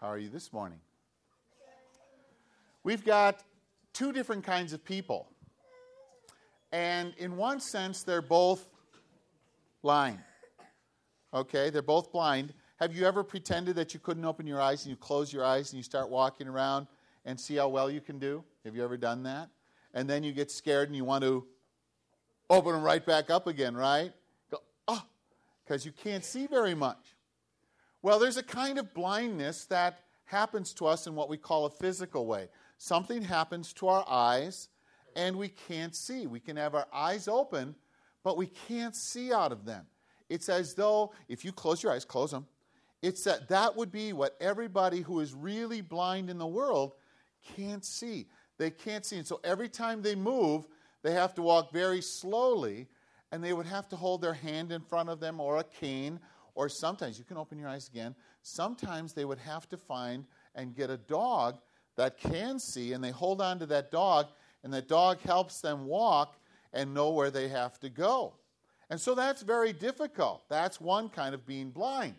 How are you this morning? We've got two different kinds of people. And in one sense, they're both blind. Okay, they're both blind. Have you ever pretended that you couldn't open your eyes and you close your eyes and you start walking around and see how well you can do? Have you ever done that? And then you get scared and you want to open them right back up again, right? Go, ah, oh, because you can't see very much. Well, there's a kind of blindness that happens to us in what we call a physical way. Something happens to our eyes and we can't see. We can have our eyes open, but we can't see out of them. It's as though if you close your eyes, close them. It's that that would be what everybody who is really blind in the world can't see. They can't see. And so every time they move, they have to walk very slowly and they would have to hold their hand in front of them or a cane or sometimes you can open your eyes again. Sometimes they would have to find and get a dog that can see and they hold on to that dog and that dog helps them walk and know where they have to go. And so that's very difficult. That's one kind of being blind.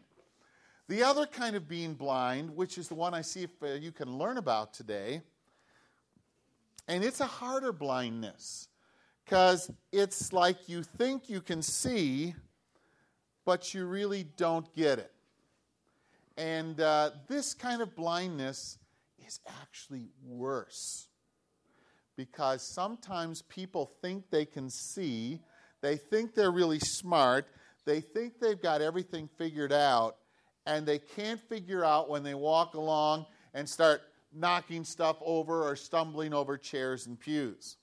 The other kind of being blind, which is the one I see if uh, you can learn about today, and it's a harder blindness because it's like you think you can see, but you really don't get it. And uh, this kind of blindness is actually worse because sometimes people think they can see, they think they're really smart, they think they've got everything figured out, and they can't figure out when they walk along and start knocking stuff over or stumbling over chairs and pews.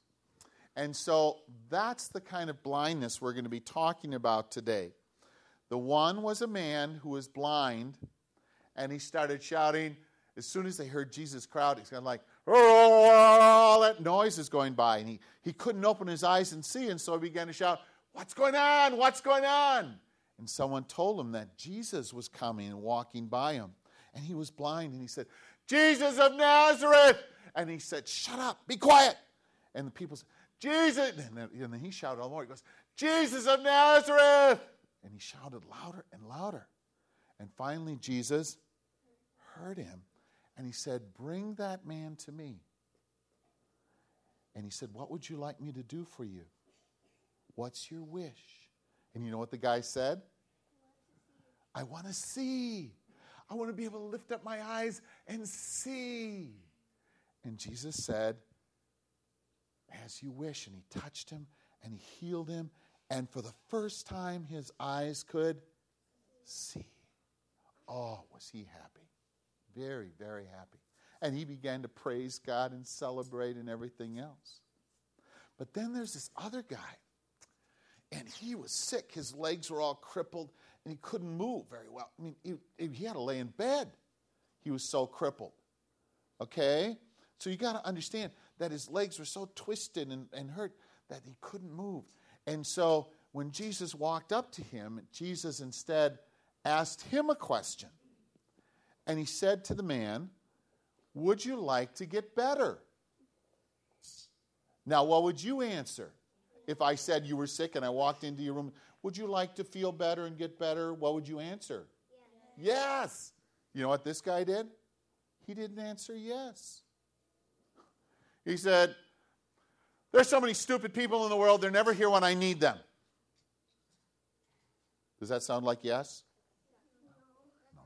And so that's the kind of blindness we're going to be talking about today. The one was a man who was blind, and he started shouting. As soon as they heard Jesus' crowd, he's kind of like, all that noise is going by. And he, he couldn't open his eyes and see, and so he began to shout, What's going on? What's going on? And someone told him that Jesus was coming and walking by him. And he was blind, and he said, Jesus of Nazareth. And he said, Shut up, be quiet. And the people said, Jesus. And then he shouted all more. He goes, Jesus of Nazareth. And he shouted louder and louder. And finally, Jesus heard him and he said, Bring that man to me. And he said, What would you like me to do for you? What's your wish? And you know what the guy said? I want to see. I want to be able to lift up my eyes and see. And Jesus said, As you wish. And he touched him and he healed him. And for the first time, his eyes could see. Oh, was he happy? Very, very happy. And he began to praise God and celebrate and everything else. But then there's this other guy, and he was sick. His legs were all crippled, and he couldn't move very well. I mean, he, he had to lay in bed. He was so crippled. Okay? So you got to understand that his legs were so twisted and, and hurt that he couldn't move. And so when Jesus walked up to him, Jesus instead asked him a question. And he said to the man, Would you like to get better? Now, what would you answer if I said you were sick and I walked into your room? Would you like to feel better and get better? What would you answer? Yes. yes. You know what this guy did? He didn't answer yes. He said, There's so many stupid people in the world, they're never here when I need them. Does that sound like yes? No.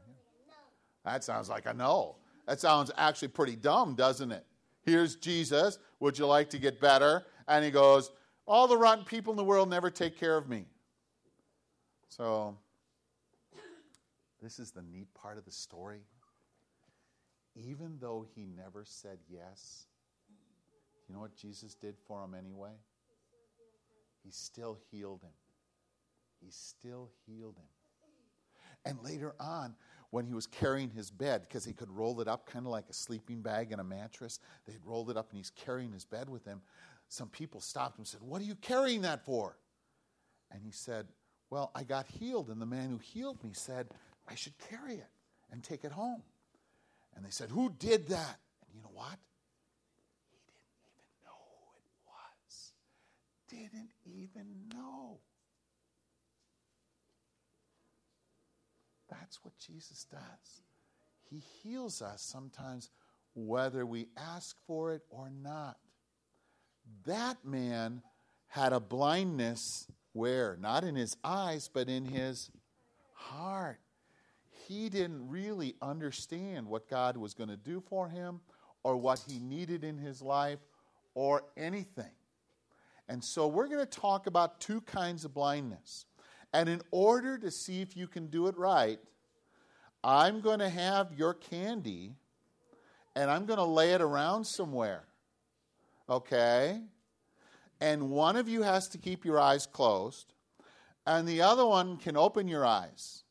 That sounds like a no. That sounds actually pretty dumb, doesn't it? Here's Jesus. Would you like to get better? And he goes, All the rotten people in the world never take care of me. So, this is the neat part of the story. Even though he never said yes, you know what Jesus did for him anyway? He still healed him. He still healed him. And later on, when he was carrying his bed, because he could roll it up kind of like a sleeping bag and a mattress, they rolled it up and he's carrying his bed with him. Some people stopped him and said, What are you carrying that for? And he said, Well, I got healed, and the man who healed me said, I should carry it and take it home. And they said, Who did that? And you know what? Didn't even know. That's what Jesus does. He heals us sometimes whether we ask for it or not. That man had a blindness where? Not in his eyes, but in his heart. He didn't really understand what God was going to do for him or what he needed in his life or anything. And so we're going to talk about two kinds of blindness. And in order to see if you can do it right, I'm going to have your candy and I'm going to lay it around somewhere. Okay? And one of you has to keep your eyes closed, and the other one can open your eyes.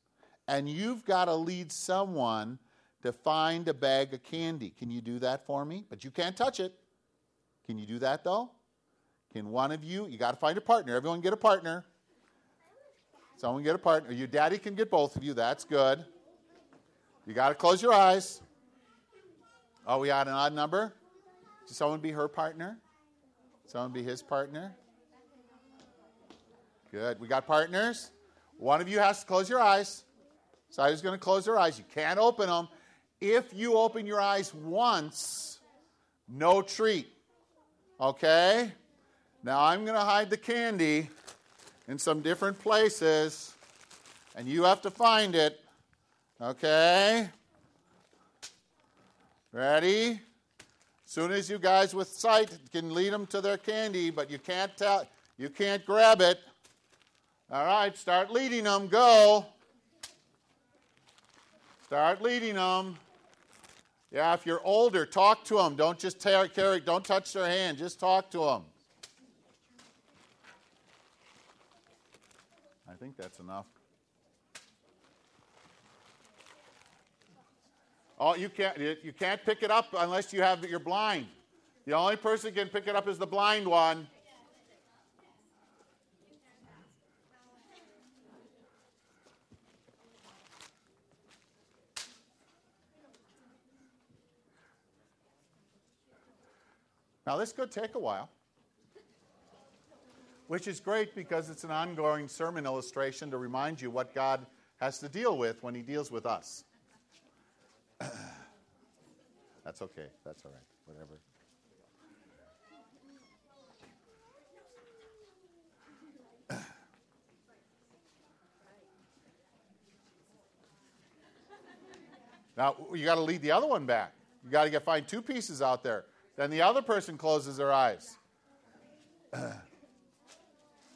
And you've got to lead someone to find a bag of candy. Can you do that for me? But you can't touch it. Can you do that though? Can one of you, you got to find a partner. Everyone get a partner. Someone get a partner. Your daddy can get both of you. That's good. You got to close your eyes. Oh, we got an odd number? Should someone be her partner? Someone be his partner? Good. We got partners. One of you has to close your eyes. Somebody's going to close their eyes. You can't open them. If you open your eyes once, no treat. Okay? Now I'm going to hide the candy in some different places, and you have to find it. Okay? Ready? Soon as you guys with sight can lead them to their candy, but you can't tell, you can't grab it. All right, start leading them. Go. Start leading them. Yeah, if you're older, talk to them. Don't just tear, carry, don't touch their hand. Just talk to them. Think that's enough. Oh, you can't, you can't pick it up unless you have, you're blind. The only person can pick it up is the blind one. Now, this could take a while, which is great because it's an ongoing sermon illustration to remind you what God has to deal with when He deals with us. That's okay. That's all right. Whatever. Now you got to lead the other one back. You got to get find two pieces out there. Then the other person closes their eyes.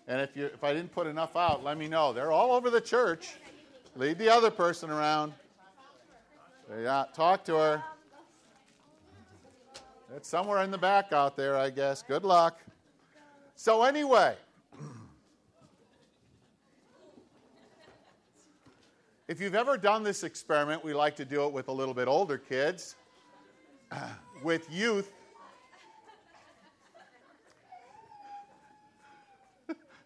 and if you if I didn't put enough out, let me know. They're all over the church. Lead the other person around. Yeah, talk to her. It's somewhere in the back out there, I guess. Good luck. So, anyway, if you've ever done this experiment, we like to do it with a little bit older kids. with youth,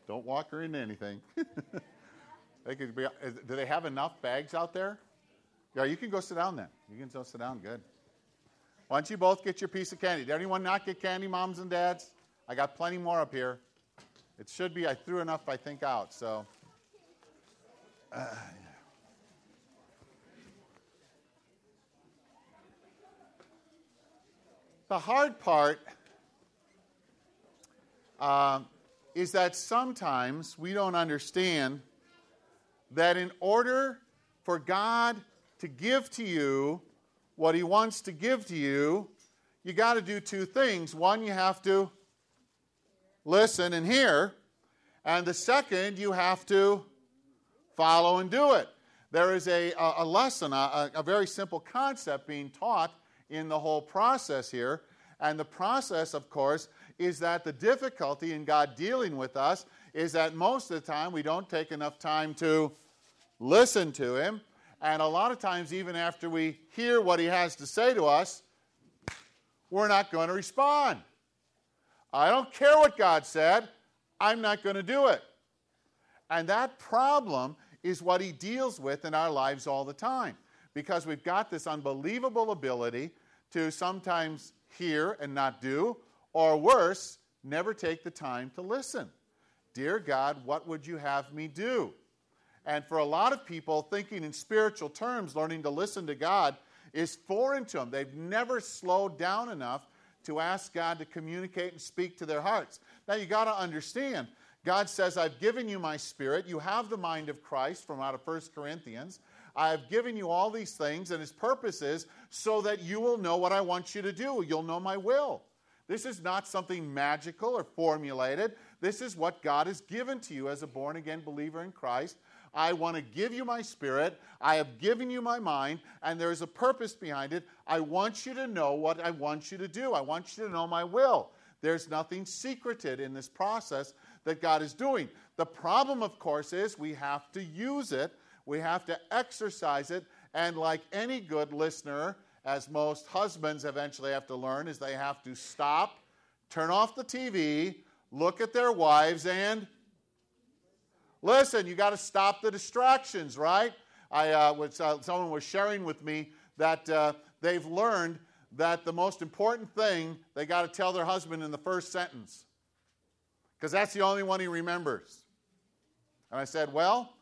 don't walk her into anything. they could be, do they have enough bags out there? Yeah, you can go sit down then. You can go sit down. Good. Why don't you both get your piece of candy? Did anyone not get candy, moms and dads? I got plenty more up here. It should be, I threw enough, I think, out. So, uh. The hard part uh, is that sometimes we don't understand that in order for God to give to you what He wants to give to you, you got to do two things. One, you have to listen and hear, and the second, you have to follow and do it. There is a, a lesson, a, a very simple concept being taught in the whole process here. And the process, of course, is that the difficulty in God dealing with us is that most of the time we don't take enough time to listen to Him and a lot of times, even after we hear what he has to say to us, we're not going to respond. I don't care what God said, I'm not going to do it. And that problem is what he deals with in our lives all the time because we've got this unbelievable ability to sometimes hear and not do, or worse, never take the time to listen. Dear God, what would you have me do? And for a lot of people, thinking in spiritual terms, learning to listen to God is foreign to them. They've never slowed down enough to ask God to communicate and speak to their hearts. Now you got to understand, God says, I've given you my spirit. You have the mind of Christ from out of 1 Corinthians. I have given you all these things, and his purpose is so that you will know what I want you to do. You'll know my will. This is not something magical or formulated. This is what God has given to you as a born again believer in Christ. I want to give you my spirit. I have given you my mind, and there is a purpose behind it. I want you to know what I want you to do. I want you to know my will. There's nothing secreted in this process that God is doing. The problem, of course, is we have to use it, we have to exercise it, and like any good listener, as most husbands eventually have to learn, is they have to stop, turn off the TV, look at their wives, and Listen, you got to stop the distractions, right? I uh, was, uh, someone was sharing with me that uh, they've learned that the most important thing they got to tell their husband in the first sentence because that's the only one he remembers. And I said, Well,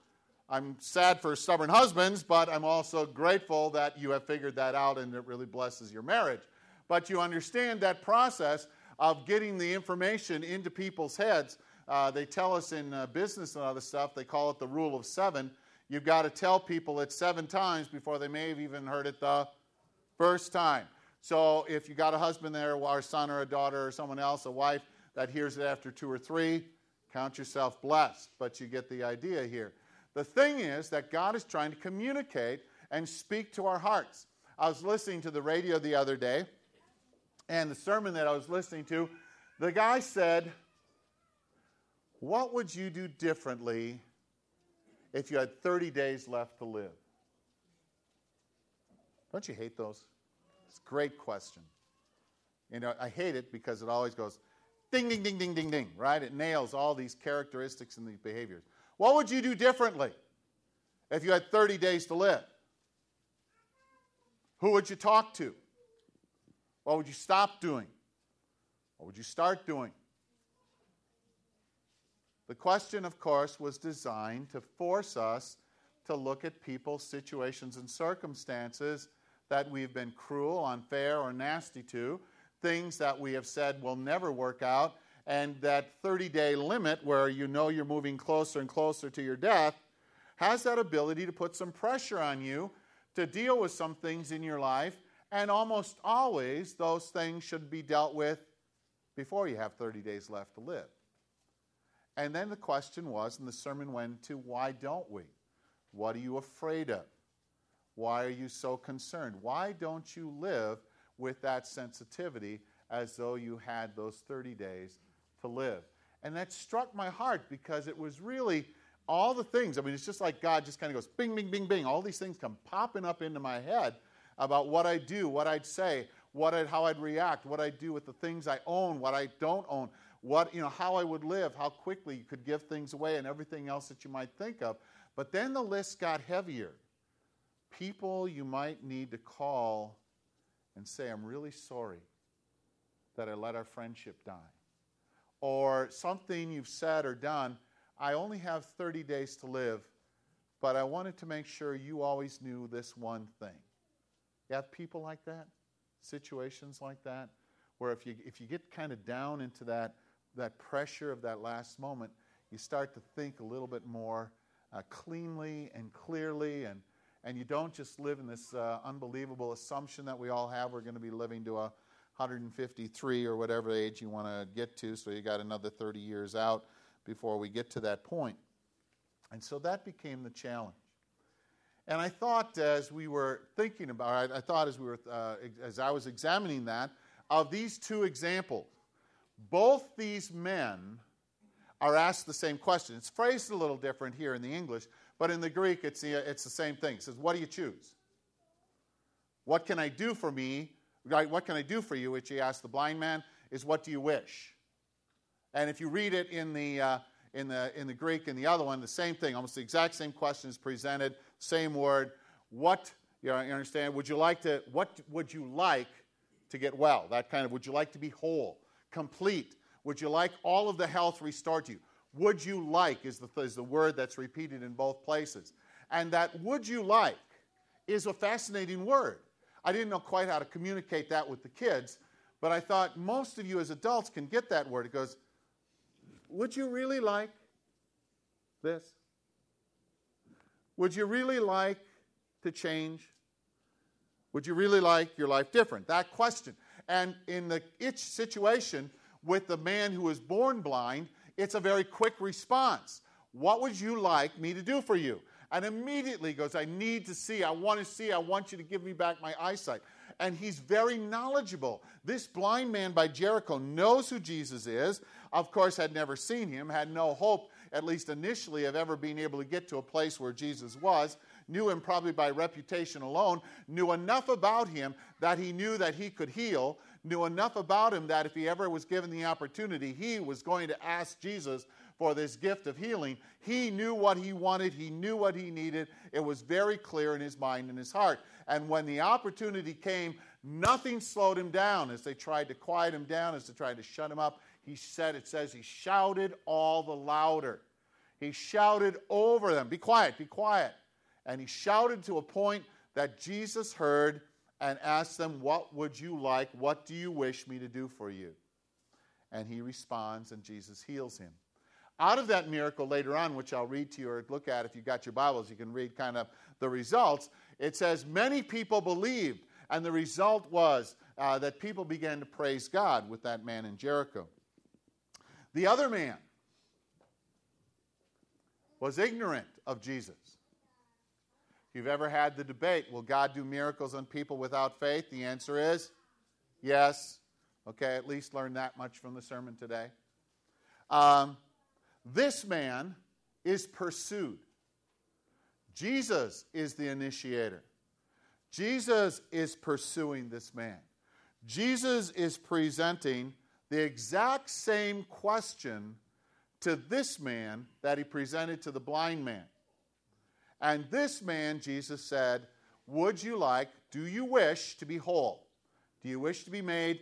I'm sad for stubborn husbands, but I'm also grateful that you have figured that out and it really blesses your marriage. But you understand that process of getting the information into people's heads uh, they tell us in uh, business and other stuff, they call it the rule of seven. You've got to tell people it seven times before they may have even heard it the first time. So if you got a husband there, or a son, or a daughter, or someone else, a wife that hears it after two or three, count yourself blessed. But you get the idea here. The thing is that God is trying to communicate and speak to our hearts. I was listening to the radio the other day, and the sermon that I was listening to, the guy said, what would you do differently if you had 30 days left to live? Don't you hate those? It's a great question. You know, I hate it because it always goes ding, ding, ding, ding, ding, ding, right? It nails all these characteristics and these behaviors. What would you do differently if you had 30 days to live? Who would you talk to? What would you stop doing? What would you start doing? The question, of course, was designed to force us to look at people's situations and circumstances that we've been cruel, unfair, or nasty to, things that we have said will never work out, and that 30 day limit where you know you're moving closer and closer to your death has that ability to put some pressure on you to deal with some things in your life, and almost always those things should be dealt with before you have 30 days left to live. And then the question was, and the sermon went to, why don't we? What are you afraid of? Why are you so concerned? Why don't you live with that sensitivity as though you had those 30 days to live? And that struck my heart because it was really all the things. I mean, it's just like God just kind of goes bing, bing, bing, bing. All these things come popping up into my head about what I do, what I'd say, what I'd, how I'd react, what I'd do with the things I own, what I don't own, what, you know, how I would live, how quickly you could give things away, and everything else that you might think of. But then the list got heavier. People you might need to call and say, I'm really sorry that I let our friendship die. Or something you've said or done, I only have 30 days to live, but I wanted to make sure you always knew this one thing. You have people like that, situations like that, where if you, if you get kind of down into that, that pressure of that last moment, you start to think a little bit more uh, cleanly and clearly, and, and you don't just live in this uh, unbelievable assumption that we all have we're going to be living to a 153 or whatever age you want to get to, so you got another 30 years out before we get to that point. And so that became the challenge. And I thought as we were thinking about I thought as we were uh, as I was examining that of these two examples both these men are asked the same question. It's phrased a little different here in the English, but in the Greek, it's the, it's the same thing. It says, What do you choose? What can I do for me? Right, what can I do for you? Which he asked the blind man, is what do you wish? And if you read it in the, uh, in the, in the Greek and the other one, the same thing, almost the exact same question is presented, same word. What, you, know, you understand, would you like to, what would you like to get well? That kind of, would you like to be whole? complete? Would you like all of the health restored to you? Would you like is the, is the word that's repeated in both places. And that would you like is a fascinating word. I didn't know quite how to communicate that with the kids, but I thought most of you as adults can get that word. It goes, Would you really like this? Would you really like to change? Would you really like your life different? That question. And in the itch situation with the man who was born blind, it's a very quick response. What would you like me to do for you? And immediately goes, I need to see. I want to see. I want you to give me back my eyesight. And he's very knowledgeable. This blind man by Jericho knows who Jesus is. Of course, had never seen him, had no hope, at least initially, of ever being able to get to a place where Jesus was. Knew him probably by reputation alone, knew enough about him that he knew that he could heal, knew enough about him that if he ever was given the opportunity, he was going to ask Jesus for this gift of healing. He knew what he wanted, he knew what he needed. It was very clear in his mind and his heart. And when the opportunity came, nothing slowed him down as they tried to quiet him down, as they tried to shut him up. He said, it says, he shouted all the louder. He shouted over them, Be quiet, be quiet. And he shouted to a point that Jesus heard and asked them, What would you like? What do you wish me to do for you? And he responds, and Jesus heals him. Out of that miracle later on, which I'll read to you or look at if you've got your Bibles, you can read kind of the results. It says, Many people believed, and the result was uh, that people began to praise God with that man in Jericho. The other man was ignorant of Jesus. If you've ever had the debate, will God do miracles on people without faith? The answer is yes. Okay, at least learn that much from the sermon today. Um, this man is pursued. Jesus is the initiator. Jesus is pursuing this man. Jesus is presenting the exact same question to this man that he presented to the blind man. And this man, Jesus said, Would you like, do you wish to be whole? Do you wish to be made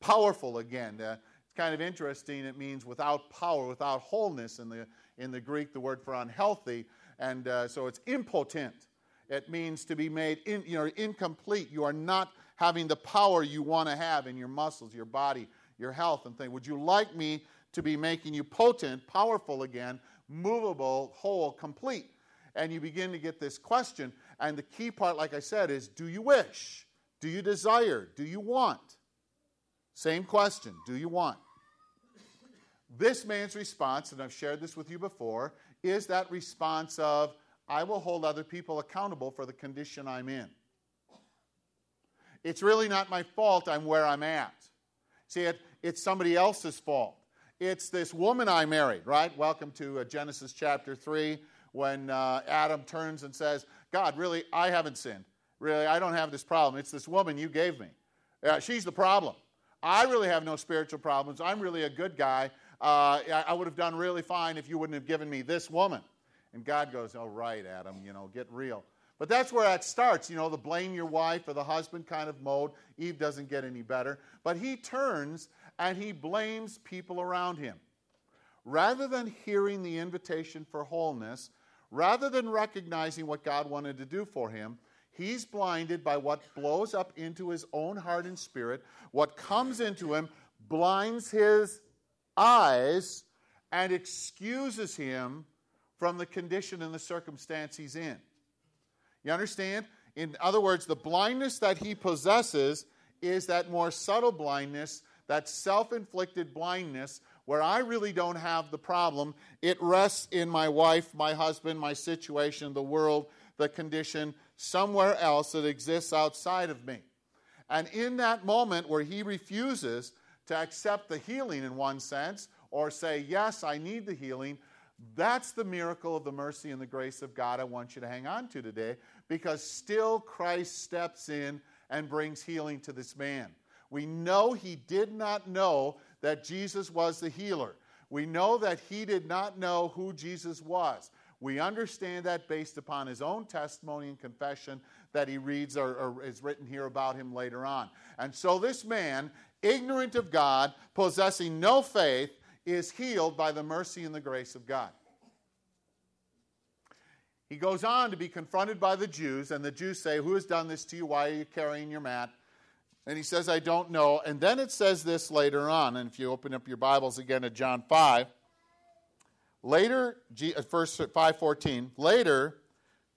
powerful again? Uh, it's kind of interesting. It means without power, without wholeness in the, in the Greek, the word for unhealthy. And uh, so it's impotent. It means to be made in, you know, incomplete. You are not having the power you want to have in your muscles, your body, your health, and things. Would you like me to be making you potent, powerful again, movable, whole, complete? And you begin to get this question. And the key part, like I said, is do you wish? Do you desire? Do you want? Same question do you want? This man's response, and I've shared this with you before, is that response of, I will hold other people accountable for the condition I'm in. It's really not my fault I'm where I'm at. See, it, it's somebody else's fault. It's this woman I married, right? Welcome to uh, Genesis chapter 3 when uh, Adam turns and says, God, really, I haven't sinned. Really, I don't have this problem. It's this woman you gave me. Uh, she's the problem. I really have no spiritual problems. I'm really a good guy. Uh, I would have done really fine if you wouldn't have given me this woman. And God goes, Oh, right, Adam, you know, get real. But that's where that starts, you know, the blame your wife or the husband kind of mode. Eve doesn't get any better. But he turns and he blames people around him. Rather than hearing the invitation for wholeness, rather than recognizing what God wanted to do for him, He's blinded by what blows up into his own heart and spirit. What comes into him blinds his eyes and excuses him from the condition and the circumstance he's in. You understand? In other words, the blindness that he possesses is that more subtle blindness, that self inflicted blindness, where I really don't have the problem. It rests in my wife, my husband, my situation, the world, the condition, somewhere else that exists outside of me. And in that moment where he refuses to accept the healing in one sense, or say, Yes, I need the healing, that's the miracle of the mercy and the grace of God I want you to hang on to today, because still Christ steps in and brings healing to this man. We know he did not know that Jesus was the healer. We know that he did not know who Jesus was. We understand that based upon his own testimony and confession that he reads or, or, is written here about him later on. And so this man, ignorant of God, possessing no faith, is healed by the mercy and the grace of God. he goes on to be confronted by the Jews, and the Jews say, Who has done this to you? Why are you carrying your mat? And he says, I don't know. And then it says this later on, and if you open up your Bibles again at John 5, later, at uh, verse 514, later,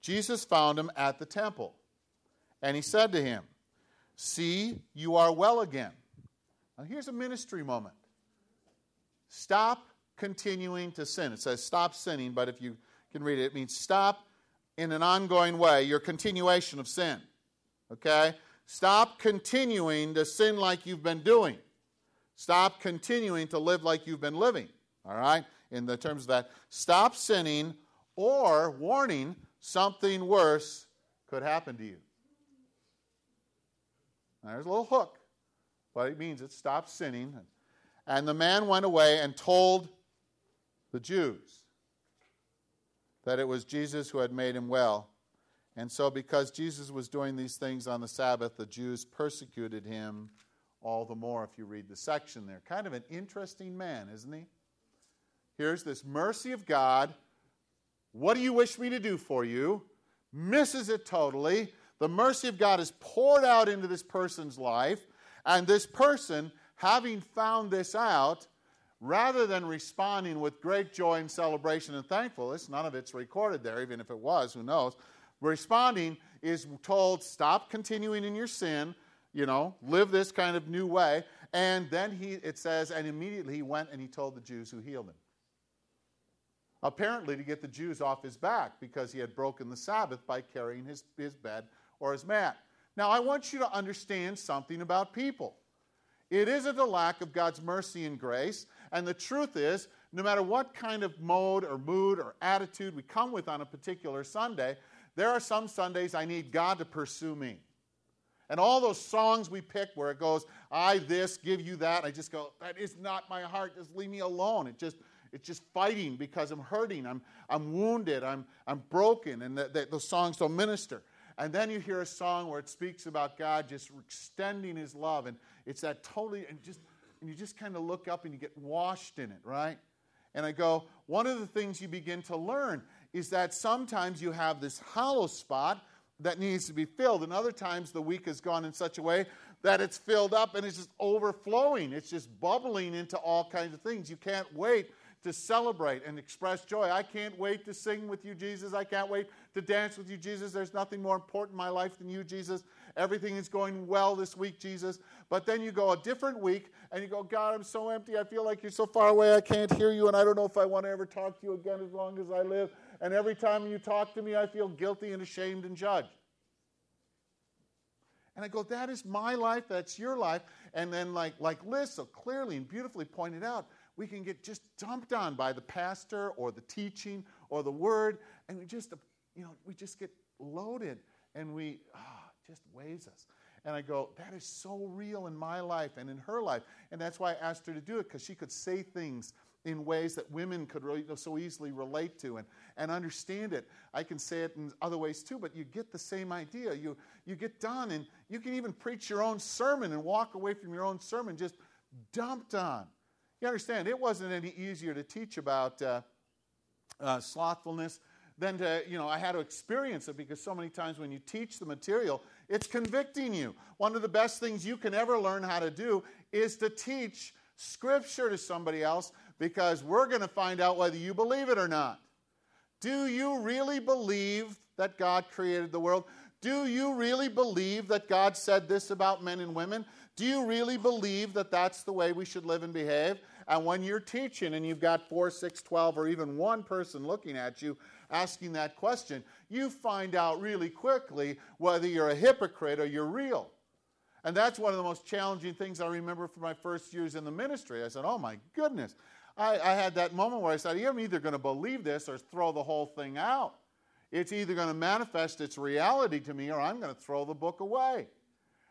Jesus found him at the temple. And he said to him, See, you are well again. Now here's a ministry moment. Stop continuing to sin. It says stop sinning, but if you can read it, it means stop in an ongoing way your continuation of sin. Okay? Stop continuing to sin like you've been doing. Stop continuing to live like you've been living. All right? In the terms of that, stop sinning or warning something worse could happen to you. There's a little hook. What it means is stop sinning. And the man went away and told the Jews that it was Jesus who had made him well. And so, because Jesus was doing these things on the Sabbath, the Jews persecuted him all the more if you read the section there. Kind of an interesting man, isn't he? Here's this mercy of God. What do you wish me to do for you? Misses it totally. The mercy of God is poured out into this person's life, and this person, having found this out, rather than responding with great joy and celebration and thankfulness, none of it's recorded there, even if it was, who knows, responding is told, stop continuing in your sin, you know, live this kind of new way. And then he, it says, and immediately he went and he told the Jews who healed him. Apparently, to get the Jews off his back because he had broken the Sabbath by carrying his, his bed or his mat. Now, I want you to understand something about people. It isn't a lack of God's mercy and grace. And the truth is, no matter what kind of mode or mood or attitude we come with on a particular Sunday, there are some Sundays I need God to pursue me. And all those songs we pick where it goes, I this, give you that, I just go, that is not my heart. Just leave me alone. It just, it's just fighting because I'm hurting. I'm, I'm wounded. I'm, I'm broken. And the, the, those songs don't minister. And then you hear a song where it speaks about God just extending his love. And it's that totally, and just, and you just kind of look up and you get washed in it, right? And I go, one of the things you begin to learn is that sometimes you have this hollow spot that needs to be filled, and other times the week has gone in such a way that it's filled up and it's just overflowing. It's just bubbling into all kinds of things. You can't wait to celebrate and express joy. I can't wait to sing with you, Jesus. I can't wait to dance with you, Jesus. There's nothing more important in my life than you, Jesus. Everything is going well this week, Jesus. But then you go a different week and you go, God, I'm so empty. I feel like you're so far away. I can't hear you. And I don't know if I want to ever talk to you again as long as I live. And every time you talk to me, I feel guilty and ashamed and judged. And I go, that is my life, that's your life. And then, like, like Liz so clearly and beautifully pointed out, we can get just dumped on by the pastor or the teaching or the word, and we just, you know, we just get loaded and we, ah, just weighs us. And I go, that is so real in my life and in her life. And that's why I asked her to do it, because she could say things in ways that women could really, you know, so easily relate to and, and understand it. I can say it in other ways too, but you get the same idea. You, you get done, and you can even preach your own sermon and walk away from your own sermon just dumped on. You understand, it wasn't any easier to teach about uh, uh, slothfulness than to, you know, I had to experience it because so many times when you teach the material, it's convicting you. One of the best things you can ever learn how to do is to teach Scripture to somebody else because we're going to find out whether you believe it or not. Do you really believe that God created the world? Do you really believe that God said this about men and women? Do you really believe that that's the way we should live and behave? And when you're teaching and you've got four, six, twelve, or even one person looking at you asking that question, you find out really quickly whether you're a hypocrite or you're real. And that's one of the most challenging things I remember from my first years in the ministry. I said, Oh my goodness. I, I had that moment where I said, I'm either going to believe this or throw the whole thing out. It's either going to manifest its reality to me or I'm going to throw the book away.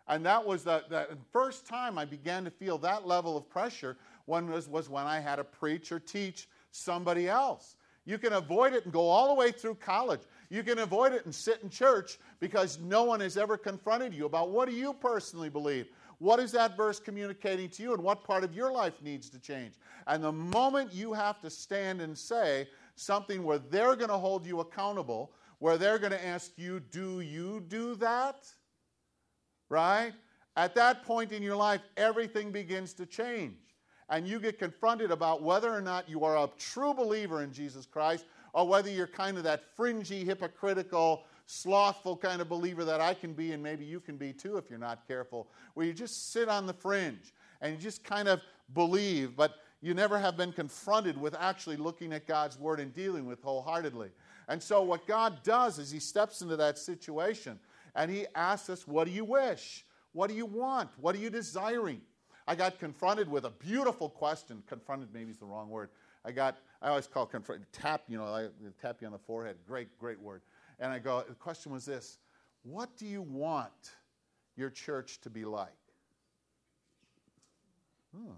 And that was the, the first time I began to feel that level of pressure when was, was when I had to preach or teach somebody else. You can avoid it and go all the way through college. You can avoid it and sit in church because no one has ever confronted you about what do you personally believe? What is that verse communicating to you and what part of your life needs to change? And the moment you have to stand and say something where they're going to hold you accountable, where they're going to ask you, Do you do that? Right? At that point in your life, everything begins to change. And you get confronted about whether or not you are a true believer in Jesus Christ or whether you're kind of that fringy, hypocritical, slothful kind of believer that I can be and maybe you can be too if you're not careful, where you just sit on the fringe and you just kind of believe, but you never have been confronted with actually looking at God's word and dealing with wholeheartedly. And so, what God does is He steps into that situation and He asks us, What do you wish? What do you want? What are you desiring? I got confronted with a beautiful question. Confronted maybe is the wrong word. I got, I always call confront, tap, you know, I tap you on the forehead. Great, great word. And I go, the question was this What do you want your church to be like? Hmm.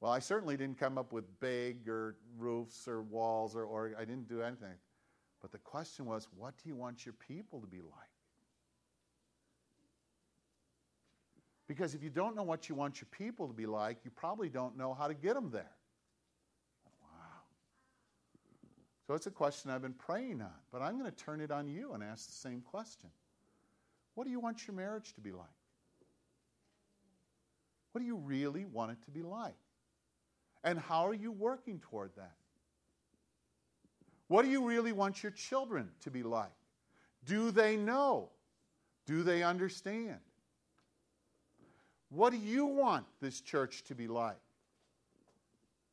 Well, I certainly didn't come up with big or roofs or walls or, or I didn't do anything. But the question was, what do you want your people to be like? Because if you don't know what you want your people to be like, you probably don't know how to get them there. Wow. So it's a question I've been praying on, but I'm going to turn it on you and ask the same question. What do you want your marriage to be like? What do you really want it to be like? And how are you working toward that? What do you really want your children to be like? Do they know? Do they understand? What do you want this church to be like?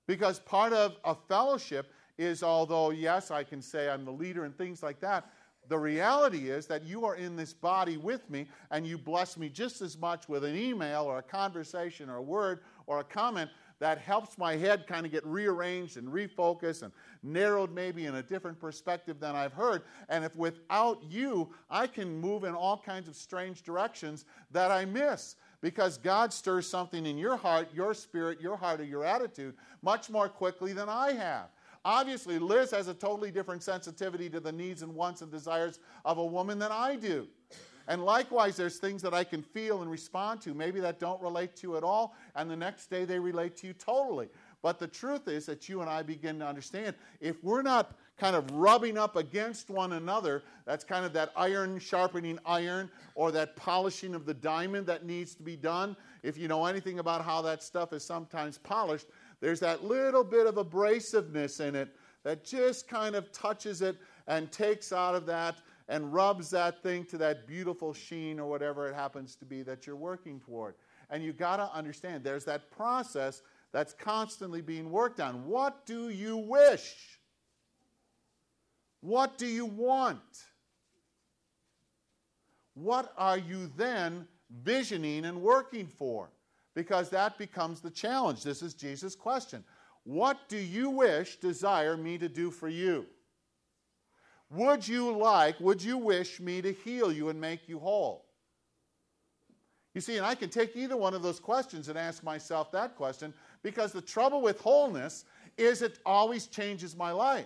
Because part of a fellowship is, although, yes, I can say I'm the leader and things like that, the reality is that you are in this body with me and you bless me just as much with an email or a conversation or a word or a comment that helps my head kind of get rearranged and refocused and narrowed maybe in a different perspective than I've heard. And if without you, I can move in all kinds of strange directions that I miss because God stirs something in your heart, your spirit, your heart, or your attitude much more quickly than I have. Obviously, Liz has a totally different sensitivity to the needs and wants and desires of a woman than I do. And likewise, there's things that I can feel and respond to, maybe that don't relate to you at all, and the next day they relate to you totally. But the truth is that you and I begin to understand if we're not kind of rubbing up against one another, that's kind of that iron sharpening iron or that polishing of the diamond that needs to be done. If you know anything about how that stuff is sometimes polished, there's that little bit of abrasiveness in it that just kind of touches it and takes out of that and rubs that thing to that beautiful sheen or whatever it happens to be that you're working toward. And you've got to understand there's that process that's constantly being worked on. What do you wish? What do you want? What are you then visioning and working for? Because that becomes the challenge. This is Jesus' question. What do you wish, desire me to do for you? Would you like, would you wish me to heal you and make you whole? You see, and I can take either one of those questions and ask myself that question because the trouble with wholeness is it always changes my life.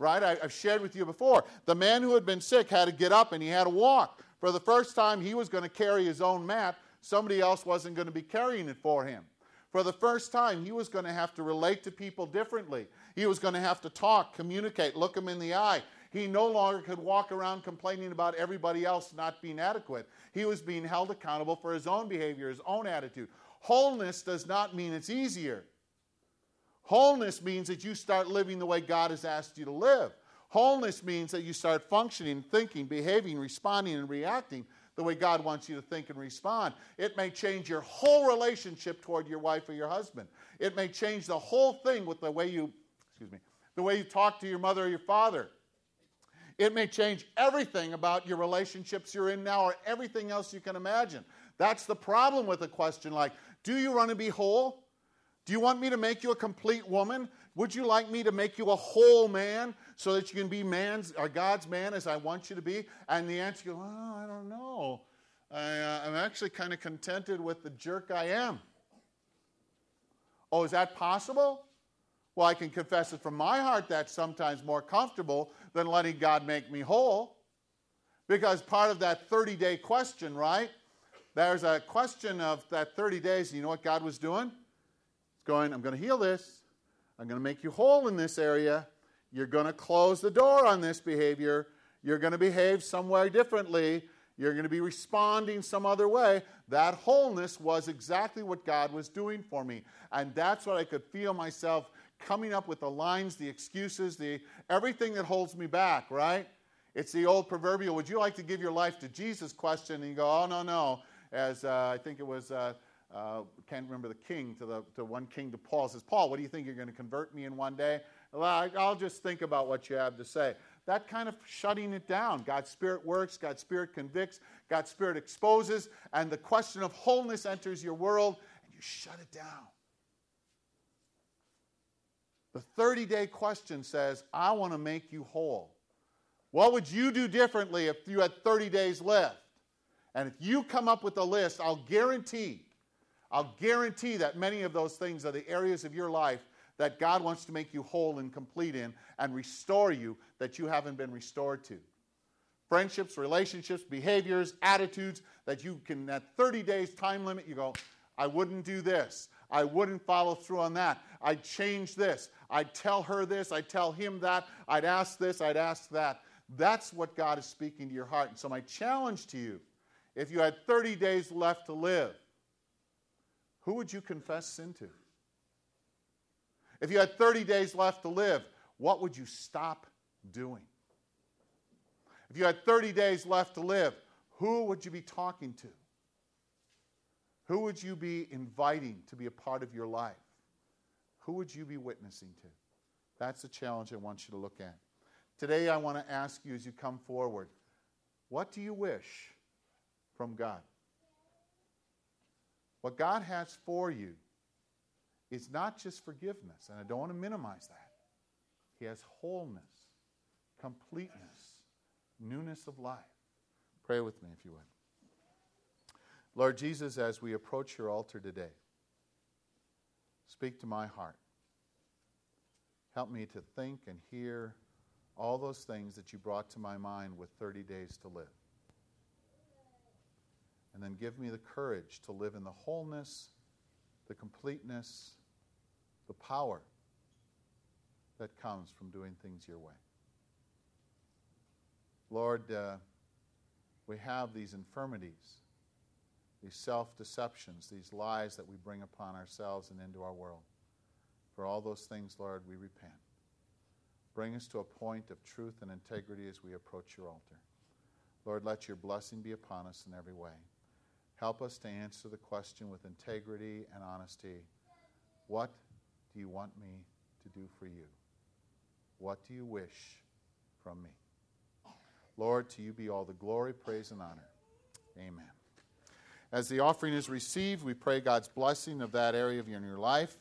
Right? I, have shared with you before. The man who had been sick had to get up and he had to walk. For the first time, he was going to carry his own mat. Somebody else wasn't going to be carrying it for him. For the first time, he was going to have to relate to people differently. He was going to have to talk, communicate, look them in the eye. He no longer could walk around complaining about everybody else not being adequate. He was being held accountable for his own behavior, his own attitude. Wholeness does not mean it's easier. Wholeness means that you start living the way God has asked you to live. Wholeness means that you start functioning, thinking, behaving, responding, and reacting the way God wants you to think and respond. It may change your whole relationship toward your wife or your husband. It may change the whole thing with the way you, excuse me, the way you talk to your mother or your father. It may change everything about your relationships you're in now or everything else you can imagine. That's the problem with a question like, Do you want to be whole? Do you want me to make you a complete woman? Would you like me to make you a whole man so that you can be man's or God's man as I want you to be? And the answer goes, oh, I don't know. I, uh, I'm actually kind of contented with the jerk I am. Oh, is that possible? Well, I can confess it from my heart that's sometimes more comfortable than letting God make me whole. Because part of that 30 day question, right? There's a question of that 30 days. You know what God was doing? He's going, I'm going to heal this. I'm going to make you whole in this area. You're going to close the door on this behavior. You're going to behave somewhere differently. You're going to be responding some other way. That wholeness was exactly what God was doing for me. And that's what I could feel myself coming up with the lines, the excuses, the everything that holds me back, right? It's the old proverbial, would you like to give your life to Jesus question? And you go, oh, no, no. As uh, I think it was, uh, uh, can't remember the king, to, the, to one king to Paul, says, Paul, what do you think you're going to convert me in one day? Well, I'll just think about what you have to say that kind of shutting it down. God's Spirit works, God's Spirit convicts, God's Spirit exposes, and the question of wholeness enters your world, and you shut it down. The 30 day question says, I want to make you whole. What would you do differently if you had 30 days left? And if you come up with a list, I'll guarantee, I'll guarantee that many of those things are the areas of your life that God wants to make you whole and complete in and restore you that you haven't been restored to. Friendships, relationships, behaviors, attitudes that you can, at 30 days time limit, you go, I wouldn't do this. I wouldn't follow through on that. I'd change this. I'd tell her this. I'd tell him that. I'd ask this. I'd ask that. That's what God is speaking to your heart. And so, my challenge to you if you had 30 days left to live, who would you confess sin to? If you had 30 days left to live, what would you stop doing? If you had 30 days left to live, who would you be talking to? Who would you be inviting to be a part of your life? Who would you be witnessing to? That's the challenge I want you to look at. Today, I want to ask you as you come forward what do you wish from God? What God has for you is not just forgiveness, and I don't want to minimize that. He has wholeness, completeness, newness of life. Pray with me if you would. Lord Jesus, as we approach your altar today, speak to my heart. Help me to think and hear all those things that you brought to my mind with 30 days to live. And then give me the courage to live in the wholeness, the completeness, the power that comes from doing things your way. Lord, uh, we have these infirmities, these self deceptions, these lies that we bring upon ourselves and into our world. For all those things, Lord, we repent. Bring us to a point of truth and integrity as we approach your altar. Lord, let your blessing be upon us in every way. Help us to answer the question with integrity and honesty What do you want me to do for you? What do you wish from me? Lord, to you be all the glory, praise, and honor. Amen. As the offering is received, we pray God's blessing of that area of your, your life.